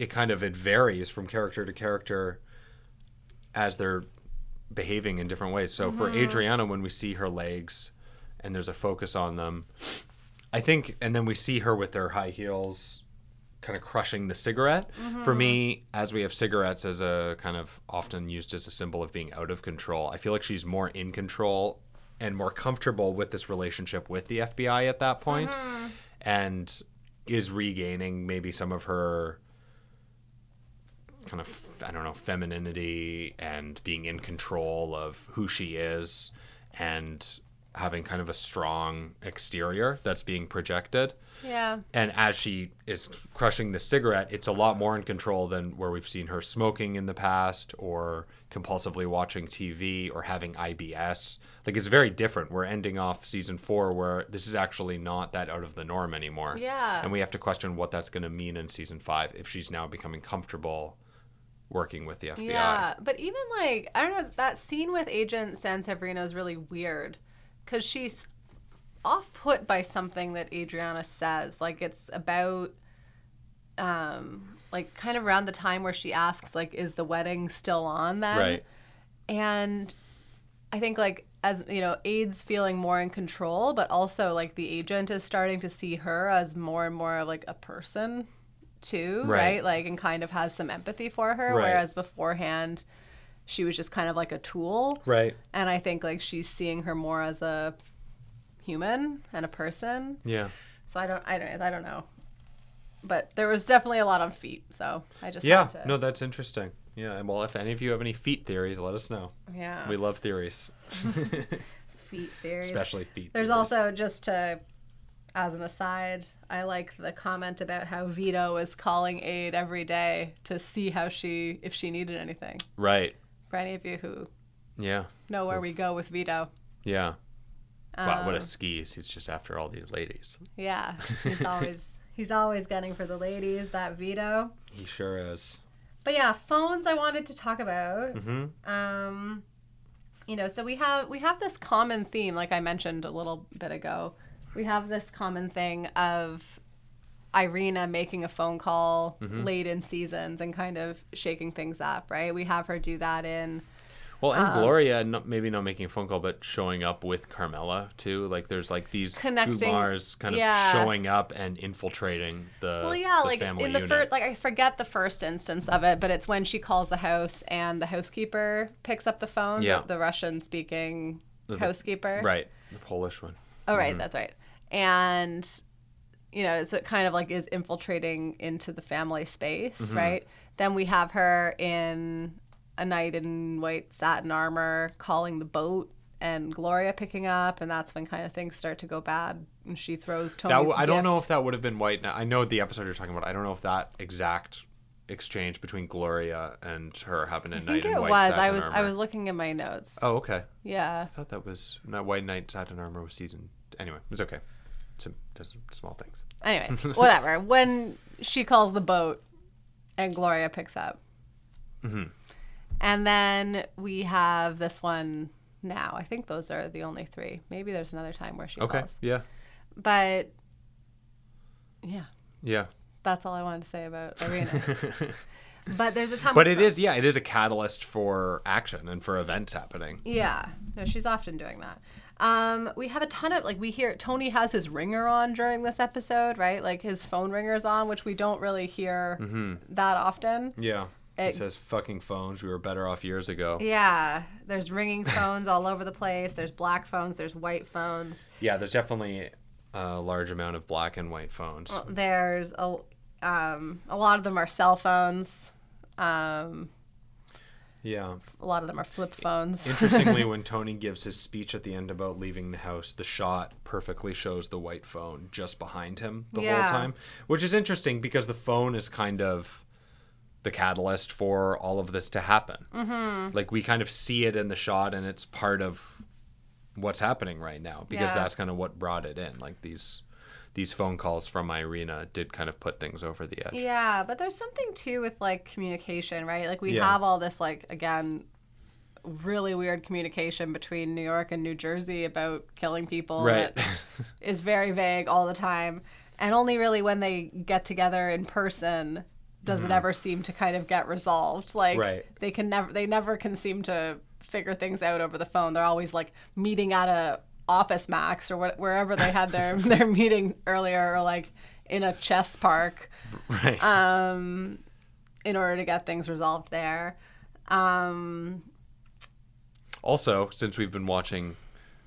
it kind of it varies from character to character as they're behaving in different ways. So for Adriana, when we see her legs and there's a focus on them, I think, and then we see her with her high heels kind of crushing the cigarette. For mm-hmm. me, as we have cigarettes as a kind of often used as a symbol of being out of control, I feel like she's more in control and more comfortable with this relationship with the FBI at that point mm-hmm. and is regaining maybe some of her kind of I don't know femininity and being in control of who she is and having kind of a strong exterior that's being projected. Yeah. And as she is crushing the cigarette, it's a lot more in control than where we've seen her smoking in the past or compulsively watching TV or having IBS. Like it's very different. We're ending off season four where this is actually not that out of the norm anymore. Yeah. And we have to question what that's going to mean in season five if she's now becoming comfortable working with the FBI. Yeah, but even like I don't know that scene with Agent Sanseverino is really weird because she's off put by something that Adriana says. Like it's about um like kind of around the time where she asks like is the wedding still on then Right. and i think like as you know aid's feeling more in control but also like the agent is starting to see her as more and more of like a person too Right. right, like and kind of has some empathy for her Right. whereas beforehand she was just kind of like a tool Right. and i think like she's seeing her more as a human and a person Yeah. so i don't i don't i don't know but there was definitely a lot on feet so i just Yeah. to No, that's interesting. Yeah. And well, if any of you have any feet theories, let us know. yeah We love theories, feet theories especially feet. There's theories. also just to, as an aside, I like the comment about how Vito is calling Aid every day to see how she, if she needed anything. right. For any of you who Yeah. know where we go with Vito. Yeah. Wow, what Um, a skis. He's just after all these ladies. Yeah, he's always he's always gunning for the ladies. That Vito. He sure is. But yeah, phones. I wanted to talk about. hmm Um, you know, so we have we have this common theme, like I mentioned a little bit ago. We have this common thing of Irina making a phone call Mm-hmm. late in seasons and kind of shaking things up, right? We have her do that in Well, and Um, Gloria, not, maybe not making a phone call, but showing up with Carmela too. Like there's like these Gumars kind of yeah. showing up and infiltrating the, well, yeah, the like family in the first, like I forget the first instance of it, but it's when she calls the house and the housekeeper picks up the phone. Yeah. the, the Russian speaking housekeeper. right, the Polish one. Oh, right, that's right. And you know, so it kind of like is infiltrating into the family space, right? Then we have her in a knight in white satin armor calling the boat and Gloria picking up, and that's when kind of things start to go bad. And she throws Tony's That w- I don't know if that would have been white. I know the episode you're talking about. I don't know if that exact exchange between Gloria and her happened at I night think in it white was. satin I was. armor. I was looking at my notes. Oh, okay. Yeah. I thought that was not white knight satin armor was season. Anyway, it's okay. It's, it's small things. Anyways, whatever. When she calls the boat and Gloria picks up. Mhm. And then we have this one now. I think those are the only three. Maybe there's another time where she Okay. calls. Yeah. But yeah, Yeah. that's all I wanted to say about Irina. but there's a time but it is yeah it is a catalyst for action and for events happening Yeah, no, she's often doing that. Um, we have a ton of like we hear Tony has his ringer on during this episode, right? Like his phone ringer's on, which we don't really hear that often. yeah it It- says fucking phones we were better off years ago Yeah, there's ringing phones all over the place. There's black phones. There's white phones. yeah there's definitely a large amount of black and white phones There's a um, a lot of them are cell phones. Um, yeah a lot of them are flip phones. interestingly when tony gives his speech at the end about leaving the house the shot perfectly shows the white phone just behind him the Yeah. whole time which is interesting because the phone is kind of the catalyst for all of this to happen mm-hmm. like we kind of see it in the shot and it's part of what's happening right now because Yeah. that's kind of what brought it in like these these phone calls from Irina did kind of put things over the edge Yeah, but there's something too with like communication, right? Like we Yeah. have all this like again really weird communication between New York and New Jersey about killing people right that is very vague all the time. And only really when they get together in person does it ever seem to kind of get resolved. Like Mm-hmm. Right. they can never they never can seem to figure things out over the phone. They're always like meeting at a office max or what, wherever they had their their meeting earlier or like in a chess park right um, in order to get things resolved there. Um, Also, since we've been watching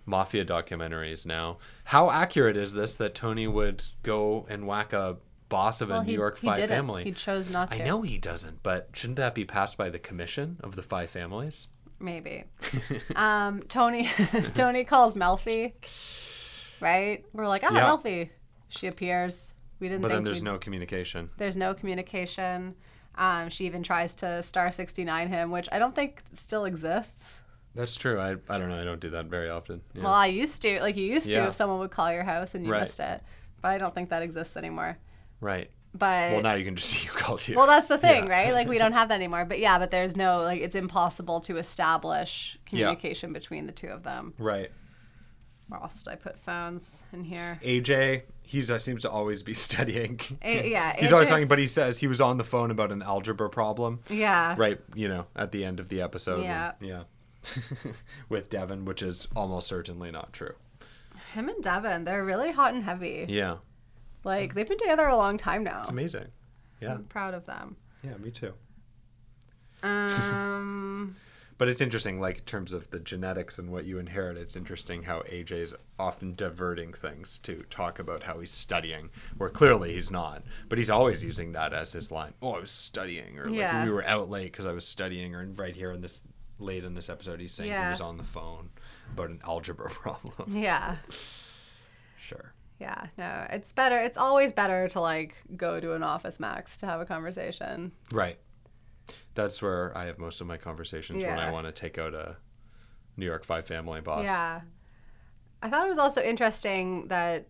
mafia documentaries now, how accurate is this that Tony would go and whack a boss of a New he, York he five didn't. family? He chose not to. I know he doesn't, but shouldn't that be passed by the commission of the five families? Maybe. um, Tony Tony calls Melfi. Right? We're like, ah, Yeah. Melfi. She appears. We didn't But then there's no communication. there's no communication. Um, she even tries to star 69 him, which I don't think still exists. That's true. I, I don't know. I don't do that very often. Yeah. Well, I used to. Like you used to Yeah. if someone would call your house and you Right. missed it. But I don't think that exists anymore. Right. But Well, now you can just see who called you. Well, that's the thing, Yeah. right? Like we don't have that anymore. But yeah, but there's no like it's impossible to establish communication between the two of them. right. Where else did I put phones in here? AJ, he's uh, seems to always be studying. A- yeah, he's always AJ's talking, but he says he was on the phone about an algebra problem. Yeah. Right, you know, at the end of the episode. Yeah. Yeah. With Devin, which is almost certainly not true. Him and Devin, they're really hot and heavy. Yeah. Like they've been together a long time now. It's amazing. Yeah. I'm proud of them. Yeah, me too. Um But it's interesting, like in terms of the genetics and what you inherit. It's interesting how AJ's often diverting things to talk about how he's studying, where clearly he's not. But he's always using that as his line. Oh, I was studying, or like Yeah. we were out late because I was studying, or right here in this late in this episode, he's saying he Yeah. was on the phone about an algebra problem. yeah. sure. Yeah, no, it's better. It's always better to like go to an office max to have a conversation. Right. That's where I have most of my conversations when I want to take out a New York Five family boss. Yeah. I thought it was also interesting that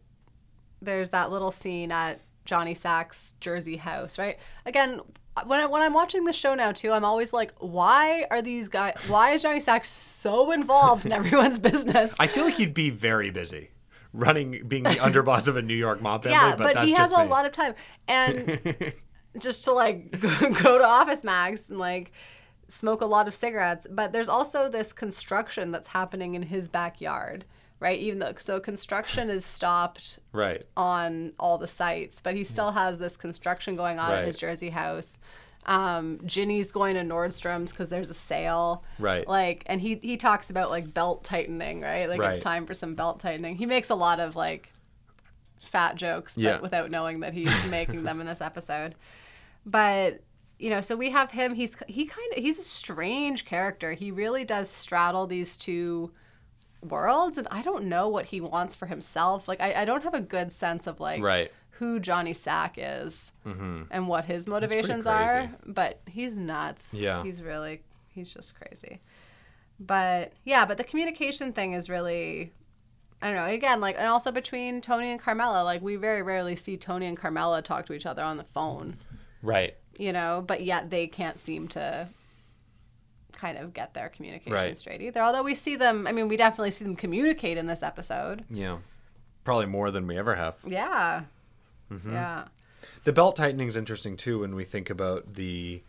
there's that little scene at Johnny Sack's Jersey house, right? Again, when, I, when I'm watching the show now too, I'm always like, why are these guys, why is Johnny Sack so involved in everyone's business? I feel like he'd be very busy running, being the underboss of a New York mob family. yeah, but, but, he has a me. lot of time. And just to like go, to Office Max and like smoke a lot of cigarettes. But there's also this construction that's happening in his backyard, right? Even though so construction is stopped right. on all the sites, but he still has this construction going on at his Jersey house. Um, Ginny's going to Nordstrom's because there's a sale. Right. Like, and he he talks about like belt tightening, right? Like Right. it's time for some belt tightening. He makes a lot of like fat jokes, but Yeah. without knowing that he's making them in this episode. But you know, so we have him. He's he kind of he's a strange character. He really does straddle these two worlds, and I don't know what he wants for himself. Like, I, I don't have a good sense of like Right. Who Johnny Sack is Mm-hmm. and what his motivations are. But he's nuts. Yeah. He's really, he's just crazy. But yeah, but the communication thing is really, I don't know, again, like, and also between Tony and Carmela, like, we very rarely see Tony and Carmela talk to each other on the phone, Right. you know, but yet they can't seem to kind of get their communication Right. straight either. Although we see them, I mean, we definitely see them communicate in this episode. Yeah. Probably more than we ever have. Yeah. Mm-hmm. Yeah. The belt tightening is interesting too when we think about the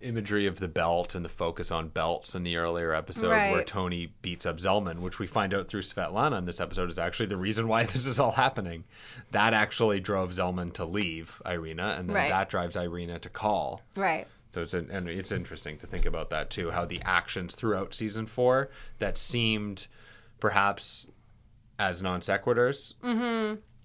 imagery of the belt and the focus on belts in the earlier episode where Tony beats up Zellman, which we find out through Svetlana in this episode is actually the reason why this is all happening. That actually drove Zellman to leave Irina, and then Right. that drives Irina to call. Right. So it's an, and it's interesting to think about that too. How the actions throughout season four that seemed perhaps as non sequiturs,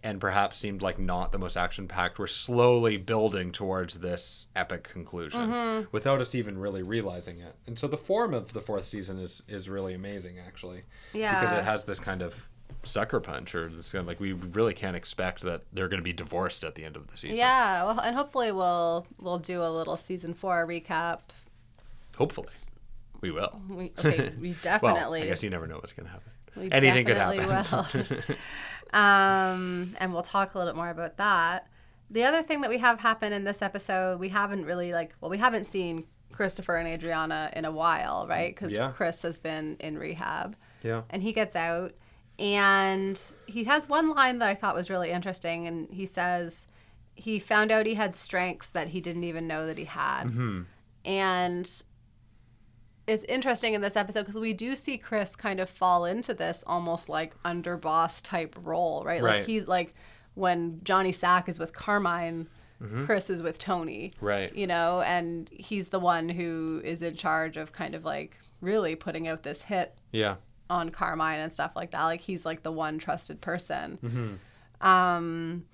and perhaps seemed like not the most action packed, were slowly building towards this epic conclusion mm-hmm. without us even really realizing it. And so the form of the fourth season is is really amazing, actually, Yeah. because it has this kind of sucker punch, or this kind of like we really can't expect that they're going to be divorced at the end of the season. Yeah, well, and hopefully we'll we'll do a little season four recap. Hopefully, we will. We, okay, we Well, I guess you never know what's going to happen. we Anything could definitely happen. um, and we'll talk a little bit more about that. The other thing that we have happen in this episode, we haven't really like, well, we haven't seen Christopher and Adriana in a while, right? Because Yeah. Chris has been in rehab. yeah. and he gets out and he has one line that I thought was really interesting and he says he found out he had strengths that he didn't even know that he had. And it's interesting in this episode because we do see Chris kind of fall into this almost like underboss type role, right? Right. Like he's like when Johnny Sack is with Carmine, Chris is with Tony Right. you know, and he's the one who is in charge of kind of like really putting out this hit Yeah. on Carmine and stuff like that. Like he's like the one trusted person. Mm-hmm. Um,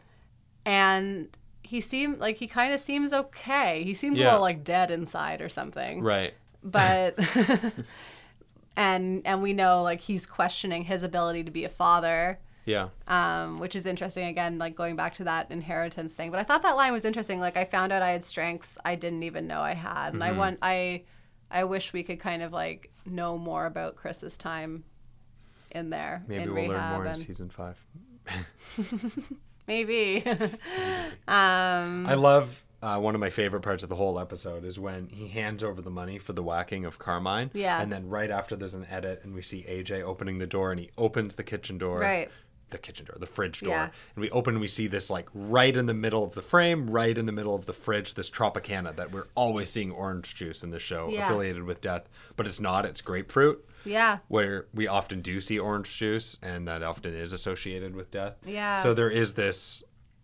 and he seemed like he kind of seems okay. He seems a little like dead inside or something. Right. But and and we know like he's questioning his ability to be a father Yeah. um, which is interesting again like going back to that inheritance thing but i thought that line was interesting like i found out i had strengths i didn't even know i had and i Mm-hmm. want i i wish we could kind of like know more about chris's time in there Maybe in we'll learn more in season five. maybe um I love uh, one of my favorite parts of the whole episode is when he hands over the money for the whacking of Carmine. Yeah. And then right after there's an edit and we see AJ opening the door and he opens the kitchen door. right The kitchen door, the fridge door. Yeah. And we open and we see this like right in the middle of the frame, right in the middle of the fridge, this Tropicana that we're always seeing orange juice in the show Yeah. affiliated with death. But it's not, it's grapefruit. yeah where we often do see orange juice and that often is associated with death. Yeah. So there is this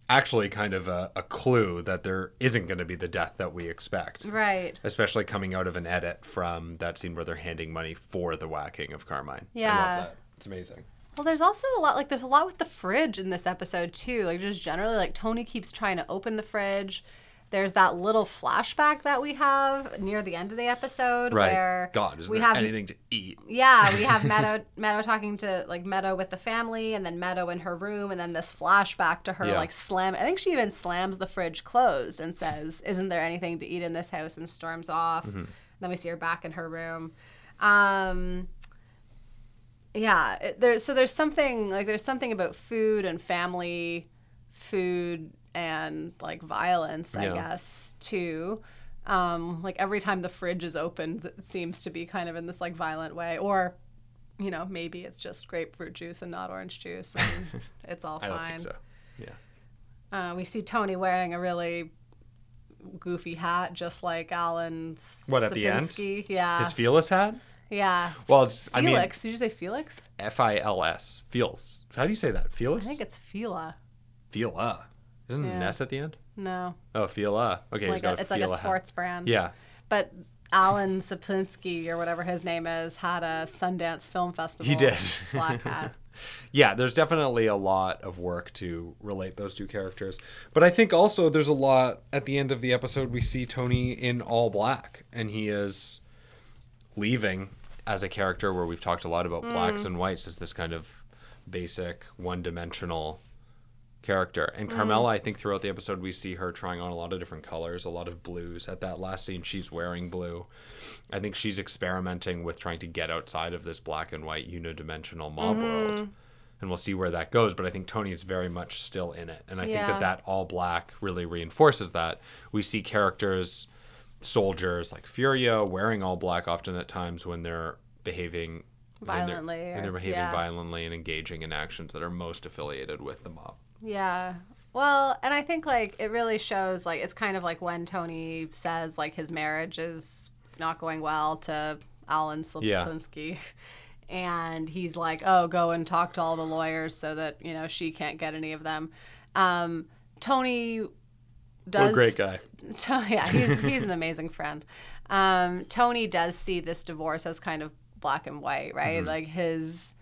actually kind of a, a clue that there isn't going to be the death that we expect. right Especially coming out of an edit from that scene where they're handing money for the whacking of Carmine. I Yeah. love that. It's amazing. Well, there's also a lot like there's a lot with the fridge in this episode too. Like just generally, like Tony keeps trying to open the fridge. There's that little flashback that we have near the end of the episode Right. where God, is we there have anything to eat? yeah we have Meadow Meadow talking to like Meadow with the family, and then Meadow in her room, and then this flashback to her Yeah. like slam. I think she even slams the fridge closed and says, "Isn't there anything to eat in this house?" and storms off. Mm-hmm. Then we see her back in her room. Um, yeah, there's so there's something like there's something about food and family, food and like violence, I Yeah. guess too. Um, like every time the fridge is opened, it seems to be kind of in this like violent way, or you know maybe it's just grapefruit juice and not orange juice, and it's all I fine. don't think so. Yeah. Uh, we see Tony wearing a really goofy hat, just like Alan. What, at the end? Yeah, His Fearless hat? yeah. Well, it's, I mean, Felix. Did you say Felix? F I L S. Feels. How do you say that? Felix. I think it's Fila. Fila. Isn't it Yeah. an S at the end? No, Oh, Fila. Okay, he's like a, it's like a Fila hat. sports brand. Yeah. But Alan Sapinsly or whatever his name is had a Sundance Film Festival. He did. Black hat. yeah, there's definitely a lot of work to relate those two characters. But I think also there's a lot at the end of the episode we see Tony in all black and he is leaving as a character where we've talked a lot about blacks Mm. and whites as this kind of basic one-dimensional character. And Mm. Carmela, I think throughout the episode we see her trying on a lot of different colors, a lot of blues. At that last scene she's wearing blue. I think she's experimenting with trying to get outside of this black and white unidimensional mob Mm-hmm. world. And we'll see where that goes, but I think Tony's very much still in it. And I think that that all black really reinforces that. We see characters, soldiers like Furio wearing all black often at times when they're behaving when they're- Violently when they're, behaving yeah. violently and engaging in actions that are most affiliated with the mob. Yeah. Well, and I think like it really shows like it's kind of like when Tony says like his marriage is not going well to Alan Yeah. And he's like, "Oh, go and talk to all the lawyers so that you know she can't get any of them." Um, Tony does What a great guy. To- yeah, he's he's an amazing friend. Um, Tony does see this divorce as kind of black and white, right? Mm-hmm. Like his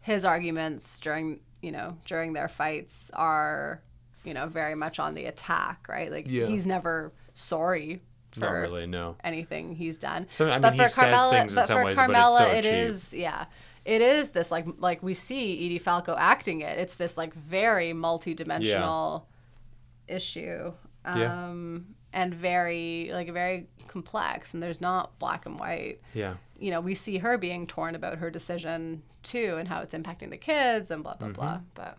his arguments during you know during their fights are you know very much on the attack, right? Like Yeah. he's never sorry for Not really, no. anything he's done. So, I mean, but he for says Carmela, things in but some for ways, but it's so it cheap. is yeah. It is this like like we see Edie Falco acting it. It's this like very multi-dimensional issue. Yeah. Um and very like very complex and there's not black and white. Yeah. You know, we see her being torn about her decision too and how it's impacting the kids and blah blah Mm-hmm. blah. But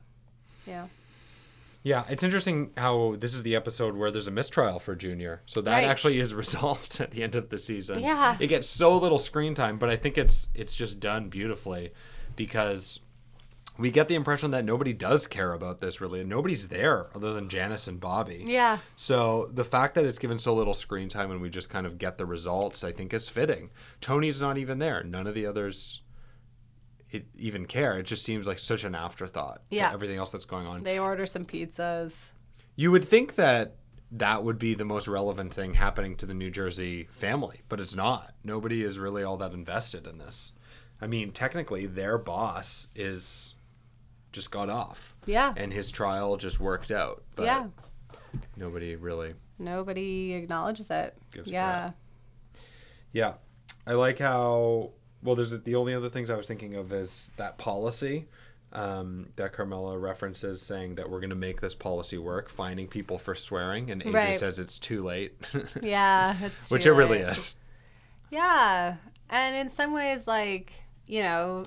yeah. Yeah, it's interesting how this is the episode where there's a mistrial for Junior. So that Right. actually is resolved at the end of the season. Yeah. It gets so little screen time, but I think it's it's just done beautifully because we get the impression that nobody does care about this really. and Nobody's there other than Janice and Bobby. Yeah. So the fact that it's given so little screen time and we just kind of get the results, I think is fitting. Tony's not even there. None of the others it, even care. It just seems like such an afterthought Yeah. to everything else that's going on. They order some pizzas. You would think that that would be the most relevant thing happening to the New Jersey family, but it's not. Nobody is really all that invested in this. I mean, technically, their boss is just got off, Yeah. and his trial just worked out. But yeah. nobody really. Nobody acknowledges it. Yeah. Yeah. I like how well. There's the only other things I was thinking of is that policy um, that Carmela references, saying that we're going to make this policy work, finding people for swearing, and AJ Right. says it's too late, Yeah, it's which it really is. Yeah, and in some ways, like you know,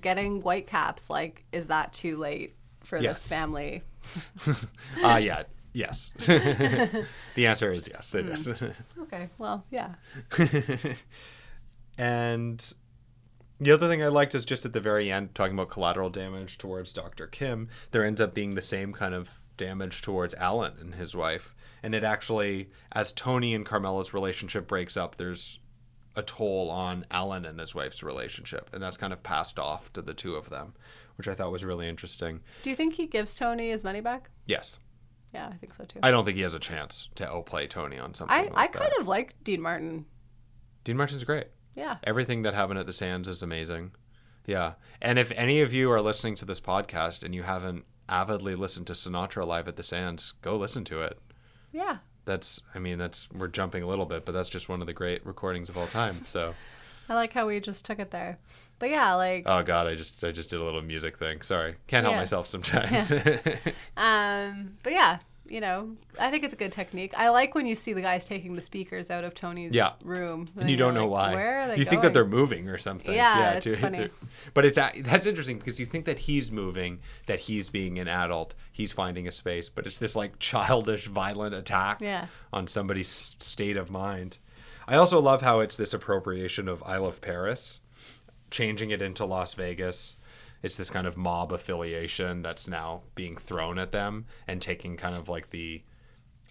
getting white caps, like, is that too late for Yes. this family? Ah, yeah, yes. the answer is yes. It is. Okay, well, yeah. and the other thing I liked is just at the very end, talking about collateral damage towards Dr. Kim, there ends up being the same kind of damage towards Alan and his wife. And it actually, as Tony and Carmela's relationship breaks up, there's a toll on Alan and his wife's relationship. And that's kind of passed off to the two of them, which I thought was really interesting. Do you think he gives Tony his money back? Yes. Yeah, I think so too. I don't think he has a chance to outplay Tony on something I, like I that. kind of like Dean Martin. Dean Martin's great. Yeah. Everything that happened at the Sands is amazing. Yeah. And if any of you are listening to this podcast and you haven't avidly listened to Sinatra live at the Sands, go listen to it. Yeah. That's I mean, that's we're jumping a little bit, but that's just one of the great recordings of all time. So I like how we just took it there. But yeah, like Oh god, I just I just did a little music thing. Sorry. Can't help Yeah. myself sometimes. um but yeah, you know, I think it's a good technique. I like when you see the guys taking the speakers out of Tony's Yeah. room. and you you're don't know like, why. Where are they you think that they're moving or something. Yeah, it's too. funny. But it's uh, that's interesting because you think that he's moving, that he's being an adult, he's finding a space, but it's this like childish, violent attack Yeah. on somebody's state of mind. I also love how it's this appropriation of I Love Paris, changing it into Las Vegas. It's this kind of mob affiliation that's now being thrown at them and taking kind of like the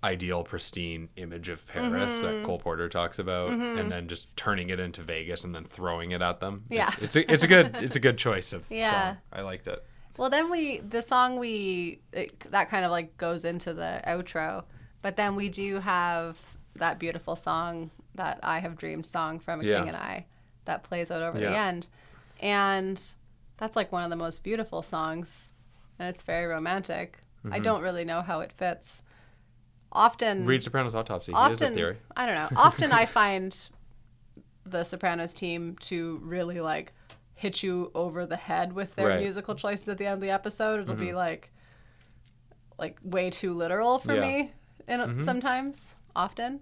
ideal pristine image of Paris Mm-hmm. that Cole Porter talks about and then just turning it into Vegas and then throwing it at them. Yeah. It's, it's a it's a good it's a good choice of Yeah. song. I liked it. Well, then we the song we it, that kind of like goes into the outro, but then we do have that beautiful song that I have dreamed song from a Yeah. King and I that plays out over the end, and that's like one of the most beautiful songs, and it's very romantic. Mm-hmm. I don't really know how it fits. Often, Read Sopranos Autopsy. he has a often theory. I don't know. Often I find the Sopranos team to really like hit you over the head with their Right. Mm-hmm. musical choices at the end of the episode. It'll be like like way too literal for Yeah. me in, sometimes, often.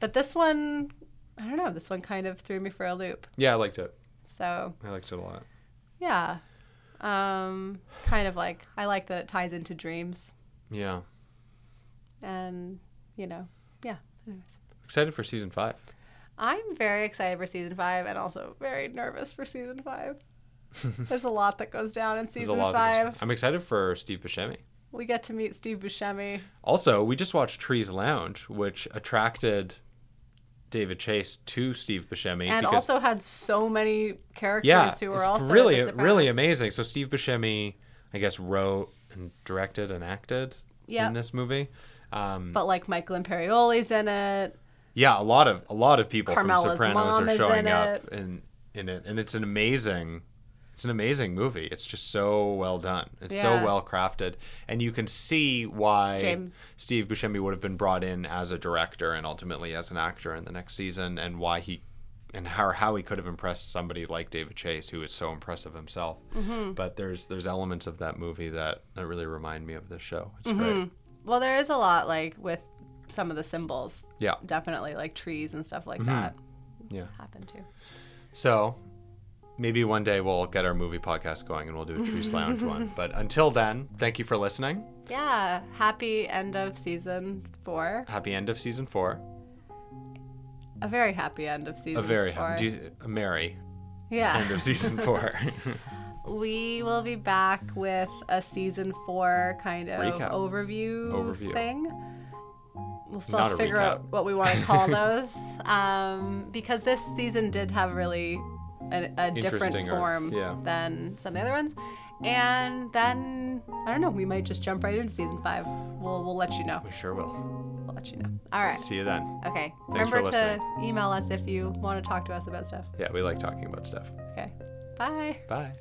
But this one, I don't know, this one kind of threw me for a loop. Yeah, I liked it. So, I liked it a lot. Yeah. Um kind of like I like that it ties into dreams Yeah. and, you know, yeah. Anyways. Excited for season five. I'm very excited for season five and also very nervous for season five. There's a lot that goes down in season five. I'm excited for Steve Buscemi. We get to meet Steve Buscemi. Also, we just watched Trees Lounge, which attracted David Chase to Steve Buscemi. and because, also had so many characters yeah, who were it's also really, really amazing. So Steve Buscemi, I guess, wrote and directed and acted Yeah. in this movie. Um, But like Michael Imperioli's in it. yeah, a lot of a lot of people Carmela's from Sopranos are showing in up in in it, and it's an amazing. It's an amazing movie. It's just so well done. It's Yeah. so well crafted, and you can see why James. Steve Buscemi would have been brought in as a director and ultimately as an actor in the next season, and why he and how how he could have impressed somebody like David Chase, who is so impressive himself. Mm-hmm. But there's there's elements of that movie that that really remind me of this show. It's Mm-hmm. great. Well, there is a lot like with some of the symbols. Yeah. Definitely like trees and stuff Mm-hmm. like that Yeah. happen too. So maybe one day we'll get our movie podcast going and we'll do a Trees Lounge one. But until then, thank you for listening. Yeah. Happy end of season four. Happy end of season four. A very happy end of season A very four. happy, you- a merry yeah. end of season four. We will be back with a season four kind of Recap. overview, Overview. thing. We'll still Not figure out what we want to call those. Um, because this season did have really a, a different Interesting arc, form yeah. than some of the other ones. And then, I don't know, we might just jump right into season five. We'll, we'll let you know. we sure will. We'll let you know. All right. See you then. Okay. Thanks for Remember to listening. email us if you want to talk to us about stuff. Yeah, we like talking about stuff. Okay. Bye. Bye.